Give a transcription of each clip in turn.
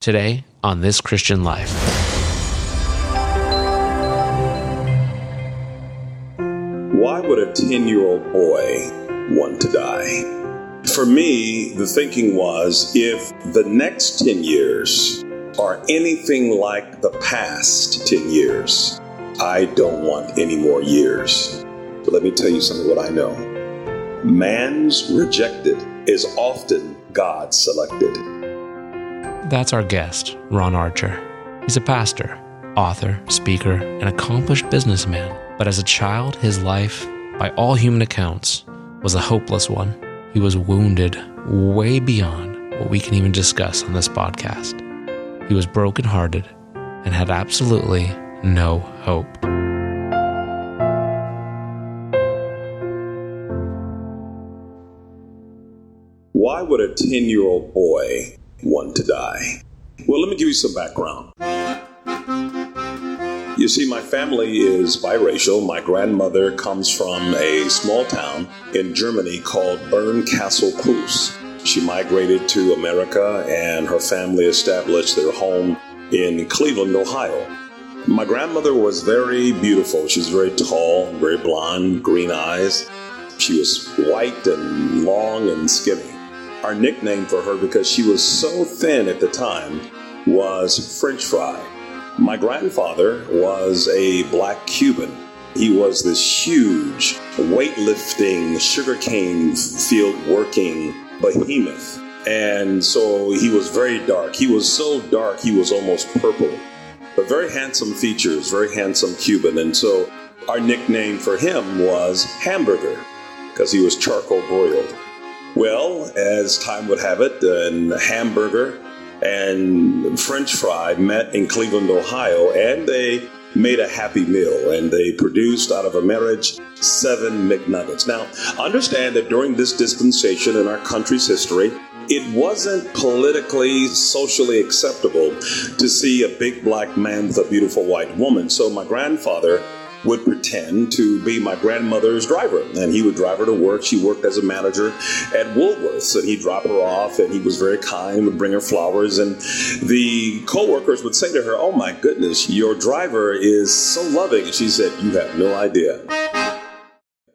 Today on This Christian Life. Why would a 10 year old boy want to die? For me, the thinking was if the next 10 years are anything like the past 10 years, I don't want any more years. But let me tell you something what I know. Man's rejected is often God selected. That's our guest, Ron Archer. He's a pastor, author, speaker, and accomplished businessman. But as a child, his life, by all human accounts, was a hopeless one. He was wounded way beyond what we can even discuss on this podcast. He was brokenhearted and had absolutely no hope. Why would a 10 year old boy want to die? Well, let me give you some background. You see, my family is biracial. My grandmother comes from a small town in Germany called Bernkastel-Kues. She migrated to America and her family established their home in Cleveland, Ohio. My grandmother was very beautiful. She was very tall, very blonde, green eyes. She was white and long and skinny. Our nickname for her, because she was so thin at the time, was French Fry. My grandfather was a black Cuban. He was this huge weightlifting, sugarcane field working behemoth. And so he was very dark. He was so dark, he was almost purple. But very handsome features, very handsome Cuban. And so our nickname for him was Hamburger because he was charcoal broiled. Well, as time would have it, and Hamburger and French fry met in Cleveland, Ohio, and they made a happy meal and they produced out of a marriage seven McNuggets. Now, understand that during this dispensation in our country's history, it wasn't politically, socially acceptable to see a big black man with a beautiful white woman. So my grandfather would pretend to be my grandmother's driver and he would drive her to work. She worked as a manager at Woolworths and he'd drop her off and he was very kind, would bring her flowers. And the co-workers would say to her, Oh my goodness, your driver is so loving. And she said, You have no idea.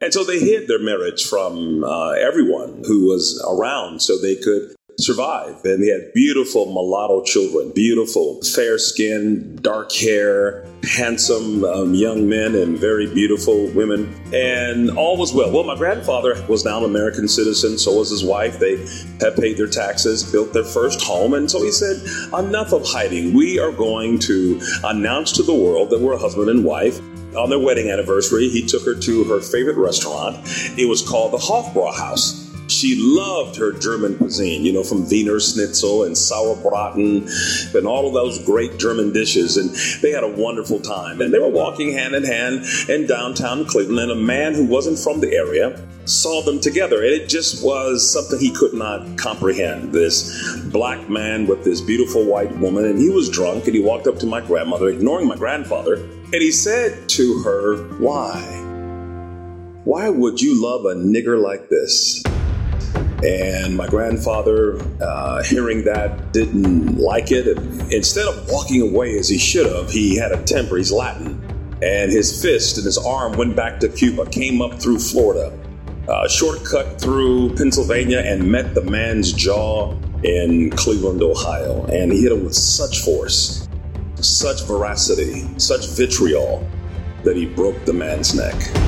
And so they hid their marriage from uh, everyone who was around so they could survive. And they had beautiful mulatto children, beautiful, fair skin, dark hair, handsome um, young men, and very beautiful women. And all was well. Well, my grandfather was now an American citizen, so was his wife. They had paid their taxes, built their first home. And so he said, Enough of hiding. We are going to announce to the world that we're a husband and wife on their wedding anniversary, he took her to her favorite restaurant. It was called the Hofbrauhaus. She loved her German cuisine, you know, from Wiener Schnitzel and Sauerbraten and all of those great German dishes. And they had a wonderful time. And they were walking hand in hand in downtown Cleveland. And a man who wasn't from the area saw them together. And it just was something he could not comprehend. This black man with this beautiful white woman. And he was drunk and he walked up to my grandmother, ignoring my grandfather. And he said to her, Why? Why would you love a nigger like this? And my grandfather, uh, hearing that, didn't like it. And instead of walking away as he should have, he had a temper. He's Latin. And his fist and his arm went back to Cuba, came up through Florida, uh, shortcut through Pennsylvania, and met the man's jaw in Cleveland, Ohio. And he hit him with such force, such veracity, such vitriol that he broke the man's neck.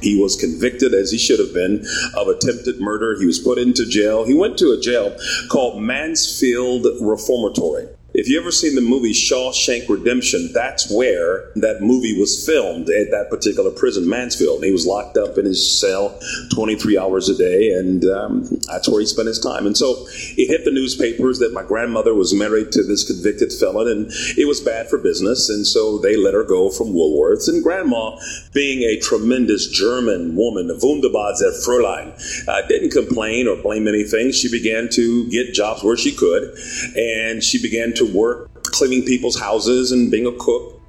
He was convicted, as he should have been, of attempted murder. He was put into jail. He went to a jail called Mansfield Reformatory. If you ever seen the movie Shawshank Redemption, that's where that movie was filmed at that particular prison, Mansfield. He was locked up in his cell 23 hours a day, and um, that's where he spent his time. And so it hit the newspapers that my grandmother was married to this convicted felon, and it was bad for business. And so they let her go from Woolworths. And grandma, being a tremendous German woman, a wunderbar der Fräulein, uh, didn't complain or blame anything. She began to get jobs where she could, and she began to work cleaning people's houses and being a cook.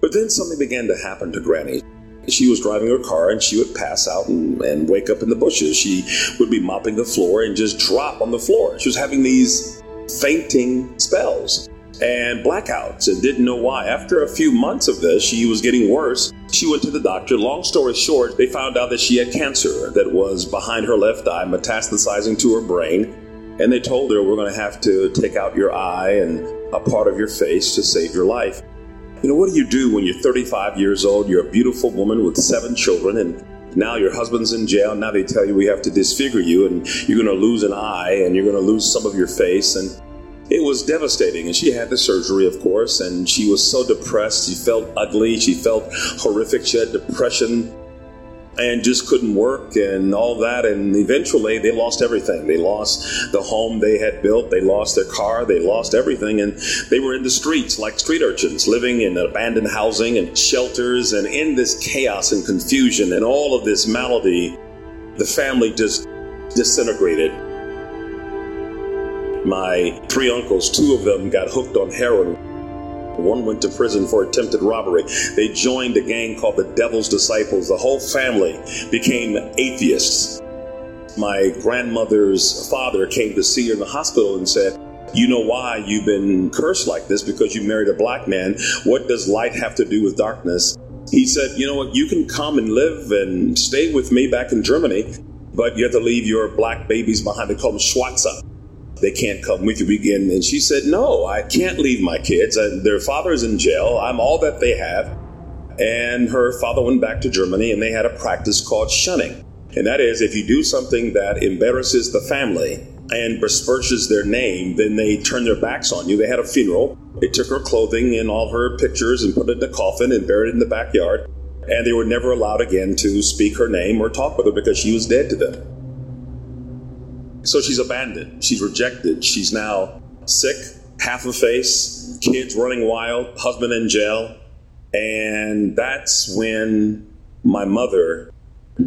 But then something began to happen to Granny. she was driving her car and she would pass out and, and wake up in the bushes. She would be mopping the floor and just drop on the floor. She was having these fainting spells and blackouts and didn't know why. After a few months of this, she was getting worse. She went to the doctor. Long story short, they found out that she had cancer that was behind her left eye, metastasizing to her brain. And they told her, We're going to have to take out your eye and a part of your face to save your life. You know, what do you do when you're 35 years old? You're a beautiful woman with seven children, and now your husband's in jail. Now they tell you we have to disfigure you, and you're going to lose an eye, and you're going to lose some of your face. And it was devastating. And she had the surgery, of course, and she was so depressed. She felt ugly. She felt horrific. She had depression and just couldn't work and all that. And eventually they lost everything. They lost the home they had built. They lost their car. They lost everything. And they were in the streets like street urchins, living in abandoned housing and shelters. And in this chaos and confusion and all of this malady, the family just disintegrated. My three uncles, two of them got hooked on heroin. One went to prison for attempted robbery. They joined a gang called the Devil's Disciples. The whole family became atheists. My grandmother's father came to see her in the hospital and said, you know why you've been cursed like this because you married a black man. What does light have to do with darkness? He said, You know what? You can come and live and stay with me back in Germany, but you have to leave your black babies behind. They call them Schwarzer they can't come with you again. And she said, No, I can't leave my kids. Their father is in jail. I'm all that they have. And her father went back to Germany and they had a practice called shunning. And that is, if you do something that embarrasses the family and besmirches their name, then they turn their backs on you. They had a funeral. They took her clothing and all her pictures and put it in a coffin and buried it in the backyard. And they were never allowed again to speak her name or talk with her because she was dead to them. So she's abandoned. She's rejected. She's now sick, half a face, kids running wild, husband in jail. And that's when my mother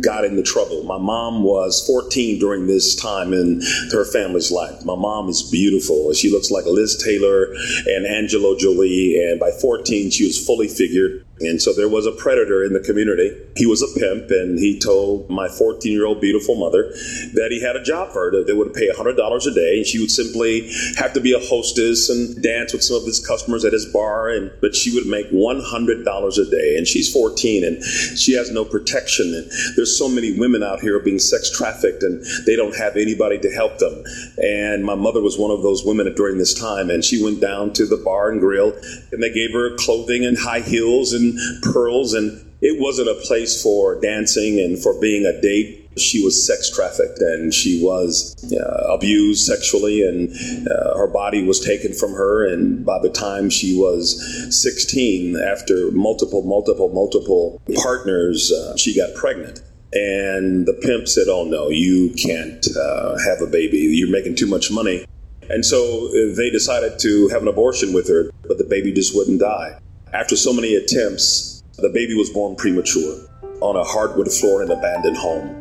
got into trouble. My mom was 14 during this time in her family's life. My mom is beautiful. She looks like Liz Taylor and Angela Jolie. And by 14, she was fully figured. And so there was a predator in the community. He was a pimp, and he told my 14 year old beautiful mother that he had a job for her that would pay $100 a day, and she would simply have to be a hostess and dance with some of his customers at his bar. And but she would make $100 a day, and she's 14, and she has no protection. And there's so many women out here being sex trafficked, and they don't have anybody to help them. And my mother was one of those women during this time, and she went down to the bar and grill, and they gave her clothing and high heels and pearls, and it wasn't a place for dancing and for being a date. She was sex trafficked and she was uh, abused sexually, and uh, her body was taken from her. And by the time she was 16, after multiple, multiple, multiple partners, uh, she got pregnant. And the pimp said, Oh, no, you can't uh, have a baby. You're making too much money. And so uh, they decided to have an abortion with her, but the baby just wouldn't die. After so many attempts, the baby was born premature on a hardwood floor in an abandoned home.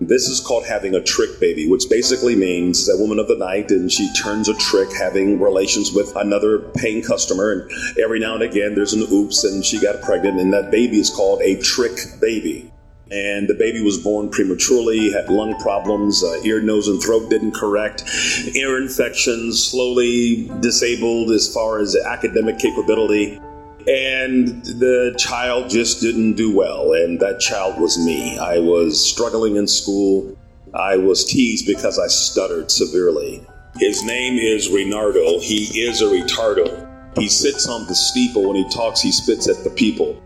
This is called having a trick baby, which basically means a woman of the night and she turns a trick having relations with another paying customer. And every now and again, there's an oops and she got pregnant, and that baby is called a trick baby. And the baby was born prematurely, had lung problems, uh, ear, nose, and throat didn't correct, ear infections, slowly disabled as far as academic capability and the child just didn't do well, and that child was me. I was struggling in school. I was teased because I stuttered severely. His name is Renardo. He is a retardo. He sits on the steeple when he talks, he spits at the people.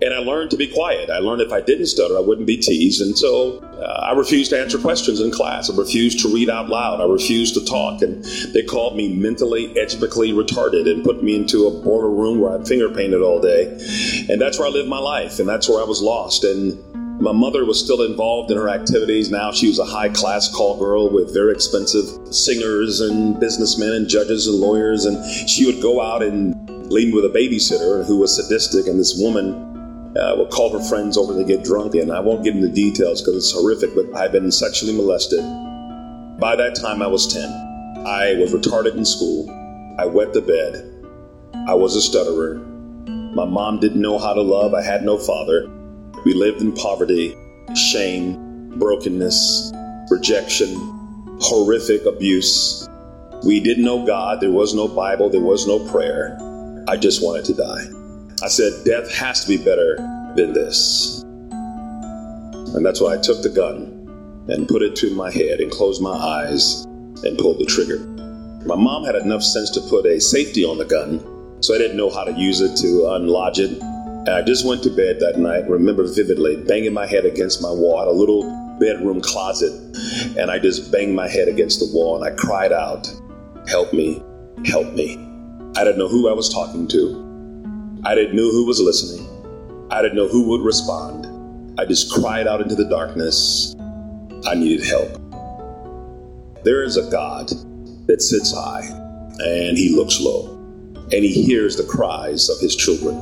And I learned to be quiet. I learned if I didn't stutter, I wouldn't be teased. And so Uh, I refused to answer questions in class. I refused to read out loud. I refused to talk. And they called me mentally, edgically retarded and put me into a boiler room where I finger painted all day. And that's where I lived my life. And that's where I was lost. And my mother was still involved in her activities. Now she was a high class call girl with very expensive singers and businessmen and judges and lawyers. And she would go out and leave me with a babysitter who was sadistic. And this woman uh, will call her friends over to get drunk, and I won't get into details because it's horrific, but I've been sexually molested. By that time, I was 10. I was retarded in school. I wet the bed. I was a stutterer. My mom didn't know how to love. I had no father. We lived in poverty, shame, brokenness, rejection, horrific abuse. We didn't know God. There was no Bible. There was no prayer. I just wanted to die. I said, Death has to be better than this. And that's why I took the gun and put it to my head and closed my eyes and pulled the trigger. My mom had enough sense to put a safety on the gun, so I didn't know how to use it to unlodge it. And I just went to bed that night, remember vividly, banging my head against my wall, had a little bedroom closet, and I just banged my head against the wall and I cried out, Help me, help me. I didn't know who I was talking to. I didn't know who was listening. I didn't know who would respond. I just cried out into the darkness. I needed help. There is a God that sits high and he looks low and he hears the cries of his children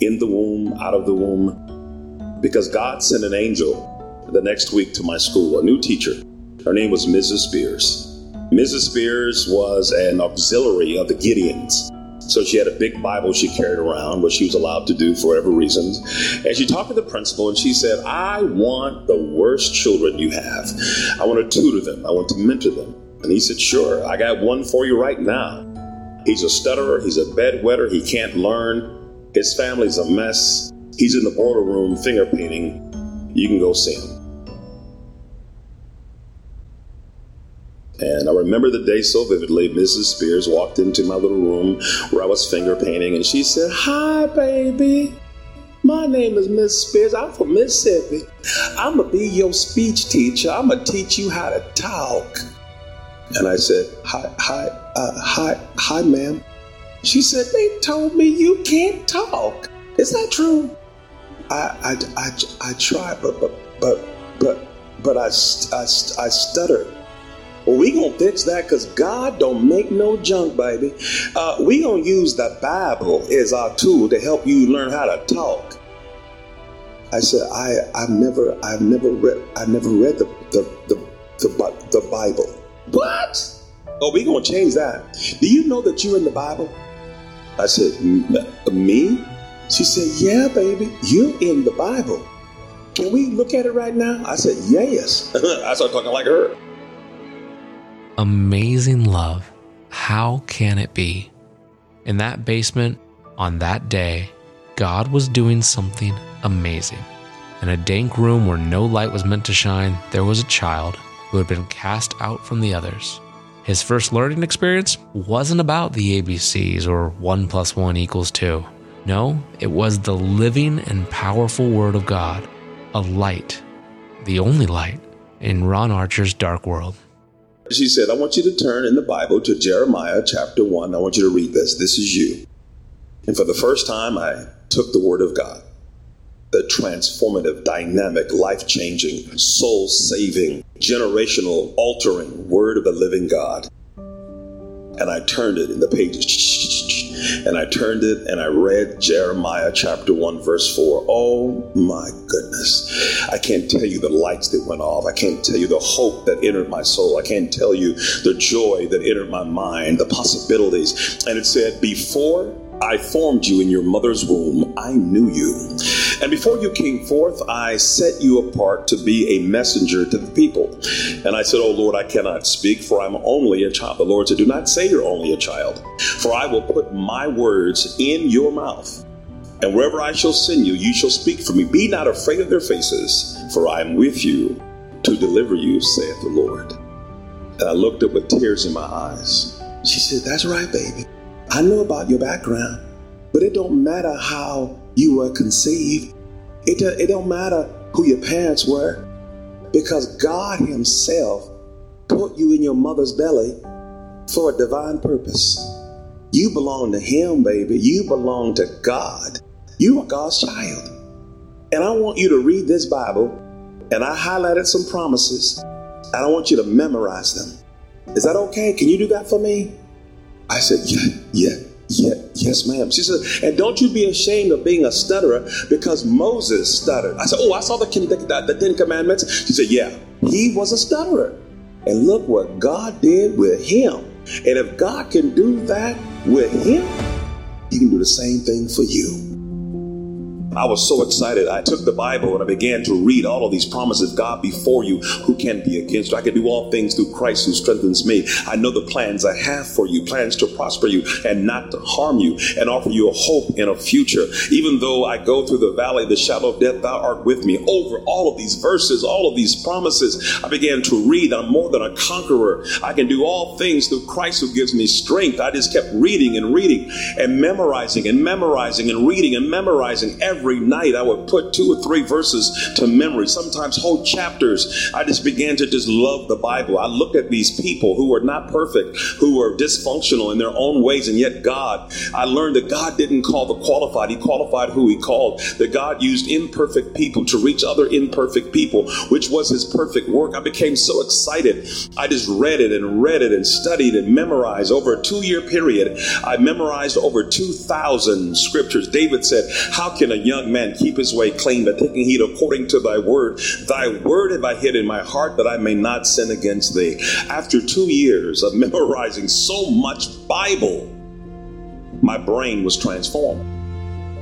in the womb, out of the womb. Because God sent an angel the next week to my school, a new teacher. Her name was Mrs. Spears. Mrs. Spears was an auxiliary of the Gideons. So she had a big Bible she carried around, what she was allowed to do for whatever reasons. And she talked to the principal and she said, I want the worst children you have. I want to tutor them. I want to mentor them. And he said, Sure, I got one for you right now. He's a stutterer. He's a bedwetter. He can't learn. His family's a mess. He's in the border room finger painting. You can go see him. And I remember the day so vividly. Mrs. Spears walked into my little room where I was finger painting, and she said, Hi, baby. My name is Miss Spears. I'm from Mississippi. I'm going to be your speech teacher. I'm going to teach you how to talk. And I said, Hi, hi, uh, hi, hi, ma'am. She said, They told me you can't talk. Is that true? I, I, I, I tried, but, but, but, but, but I, I, I stuttered. Well, we gonna fix that because God don't make no junk, baby. Uh, we gonna use the Bible as our tool to help you learn how to talk. I said, I, I've never, I've never read, I never read the, the, the, the, the Bible. What? Oh, we gonna change that. Do you know that you're in the Bible? I said, me? She said, yeah, baby, you're in the Bible. Can we look at it right now? I said, yes. I started talking like her amazing love. How can it be? In that basement, on that day, God was doing something amazing. In a dank room where no light was meant to shine, there was a child who had been cast out from the others. His first learning experience wasn't about the ABCs or 1 plus 1 equals 2. No, it was the living and powerful Word of God, a light, the only light in Ron Archer's dark world. She said, I want you to turn in the Bible to Jeremiah chapter 1. I want you to read this. This is you. And for the first time, I took the Word of God, the transformative, dynamic, life changing, soul saving, generational, altering Word of the living God. And I turned it in the pages and I turned it and I read Jeremiah chapter 1, verse 4. Oh my goodness. I can't tell you the lights that went off. I can't tell you the hope that entered my soul. I can't tell you the joy that entered my mind, the possibilities. And it said, Before I formed you in your mother's womb, I knew you. And before you came forth, I set you apart to be a messenger to the people. And I said, Oh Lord, I cannot speak, for I'm only a child. The Lord said, Do not say you're only a child, for I will put my words in your mouth. And wherever I shall send you, you shall speak for me. Be not afraid of their faces, for I am with you to deliver you, saith the Lord. And I looked up with tears in my eyes. She said, That's right, baby. I know about your background, but it don't matter how you were conceived. It, it don't matter who your parents were, because God Himself put you in your mother's belly for a divine purpose. You belong to Him, baby. You belong to God. You are God's child. And I want you to read this Bible, and I highlighted some promises, and I want you to memorize them. Is that okay? Can you do that for me? I said, yeah, yeah, yeah, yes, ma'am. She said, and don't you be ashamed of being a stutterer because Moses stuttered. I said, oh, I saw the, the, the Ten Commandments. She said, yeah, he was a stutterer. And look what God did with him. And if God can do that with him, he can do the same thing for you. I was so excited. I took the Bible and I began to read all of these promises. God before you, who can be against you? I can do all things through Christ who strengthens me. I know the plans I have for you, plans to prosper you and not to harm you and offer you a hope and a future. Even though I go through the valley, the shadow of death, thou art with me. Over all of these verses, all of these promises, I began to read. I'm more than a conqueror. I can do all things through Christ who gives me strength. I just kept reading and reading and memorizing and memorizing and reading and memorizing every every night I would put two or three verses to memory, sometimes whole chapters. I just began to just love the Bible. I looked at these people who were not perfect, who were dysfunctional in their own ways, and yet God, I learned that God didn't call the qualified, He qualified who He called. That God used imperfect people to reach other imperfect people, which was His perfect work. I became so excited. I just read it and read it and studied and memorized over a two year period. I memorized over 2,000 scriptures. David said, How can a young man keep his way clean by taking heed according to thy word. Thy word have I hid in my heart that I may not sin against thee. After two years of memorizing so much Bible, my brain was transformed.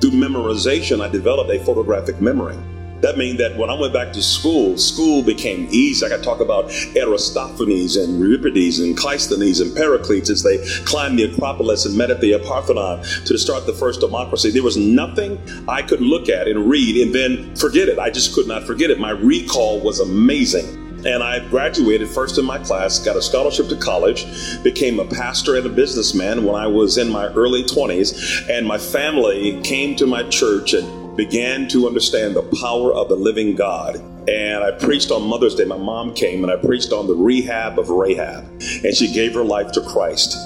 Through memorization, I developed a photographic memory. That means that when I went back to school, school became easy. I could talk about Aristophanes and Euripides and Cleisthenes and Pericles as they climbed the Acropolis and met at the Parthenon to start the first democracy. There was nothing I could look at and read and then forget it. I just could not forget it. My recall was amazing and I graduated first in my class, got a scholarship to college, became a pastor and a businessman when I was in my early 20s, and my family came to my church and began to understand the power of the living God. And I preached on Mother's Day. My mom came and I preached on the rehab of Rahab. And she gave her life to Christ.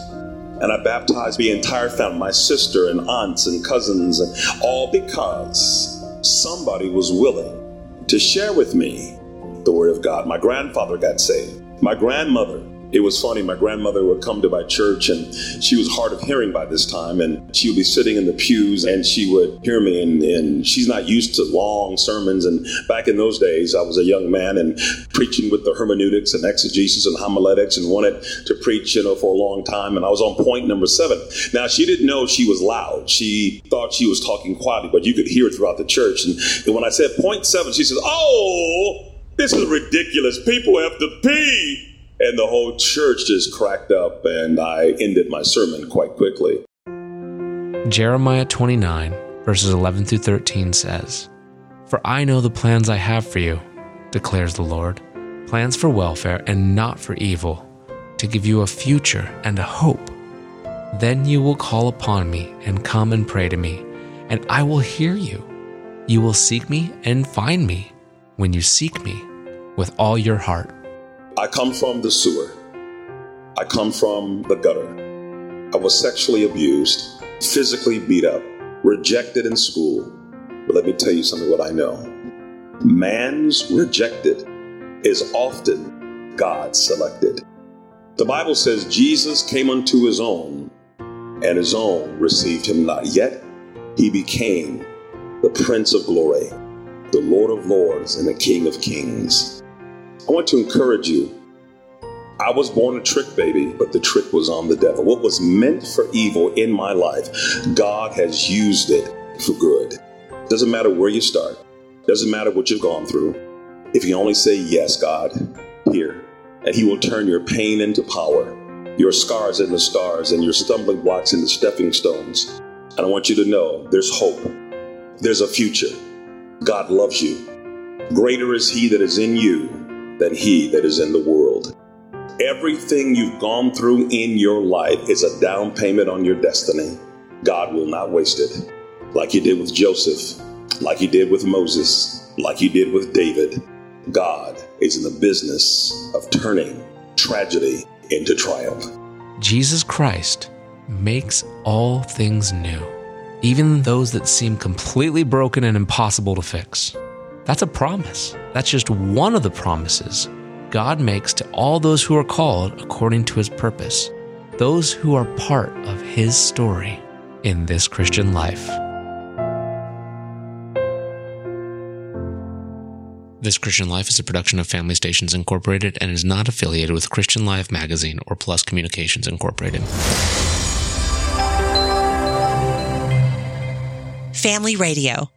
And I baptized the entire family, my sister and aunts and cousins, and all because somebody was willing to share with me the Word of God. My grandfather got saved. My grandmother it was funny. My grandmother would come to my church and she was hard of hearing by this time. And she would be sitting in the pews and she would hear me. And, and she's not used to long sermons. And back in those days, I was a young man and preaching with the hermeneutics and exegesis and homiletics and wanted to preach, you know, for a long time. And I was on point number seven. Now, she didn't know she was loud. She thought she was talking quietly, but you could hear it throughout the church. And, and when I said point seven, she says, Oh, this is ridiculous. People have to pee. And the whole church just cracked up, and I ended my sermon quite quickly. Jeremiah 29, verses 11 through 13 says, For I know the plans I have for you, declares the Lord plans for welfare and not for evil, to give you a future and a hope. Then you will call upon me and come and pray to me, and I will hear you. You will seek me and find me when you seek me with all your heart. I come from the sewer. I come from the gutter. I was sexually abused, physically beat up, rejected in school. But let me tell you something what I know. Man's rejected is often God selected. The Bible says Jesus came unto his own, and his own received him not. Yet he became the Prince of Glory, the Lord of Lords, and the King of Kings. I want to encourage you. I was born a trick baby, but the trick was on the devil. What was meant for evil in my life, God has used it for good. Doesn't matter where you start, doesn't matter what you've gone through. If you only say, Yes, God, here, and He will turn your pain into power, your scars into stars, and your stumbling blocks into stepping stones. And I want you to know there's hope, there's a future. God loves you. Greater is He that is in you than he that is in the world. Everything you've gone through in your life is a down payment on your destiny. God will not waste it. Like he did with Joseph, like he did with Moses, like he did with David. God is in the business of turning tragedy into triumph. Jesus Christ makes all things new, even those that seem completely broken and impossible to fix. That's a promise. That's just one of the promises God makes to all those who are called according to his purpose, those who are part of his story in this Christian life. This Christian Life is a production of Family Stations Incorporated and is not affiliated with Christian Life Magazine or Plus Communications Incorporated. Family Radio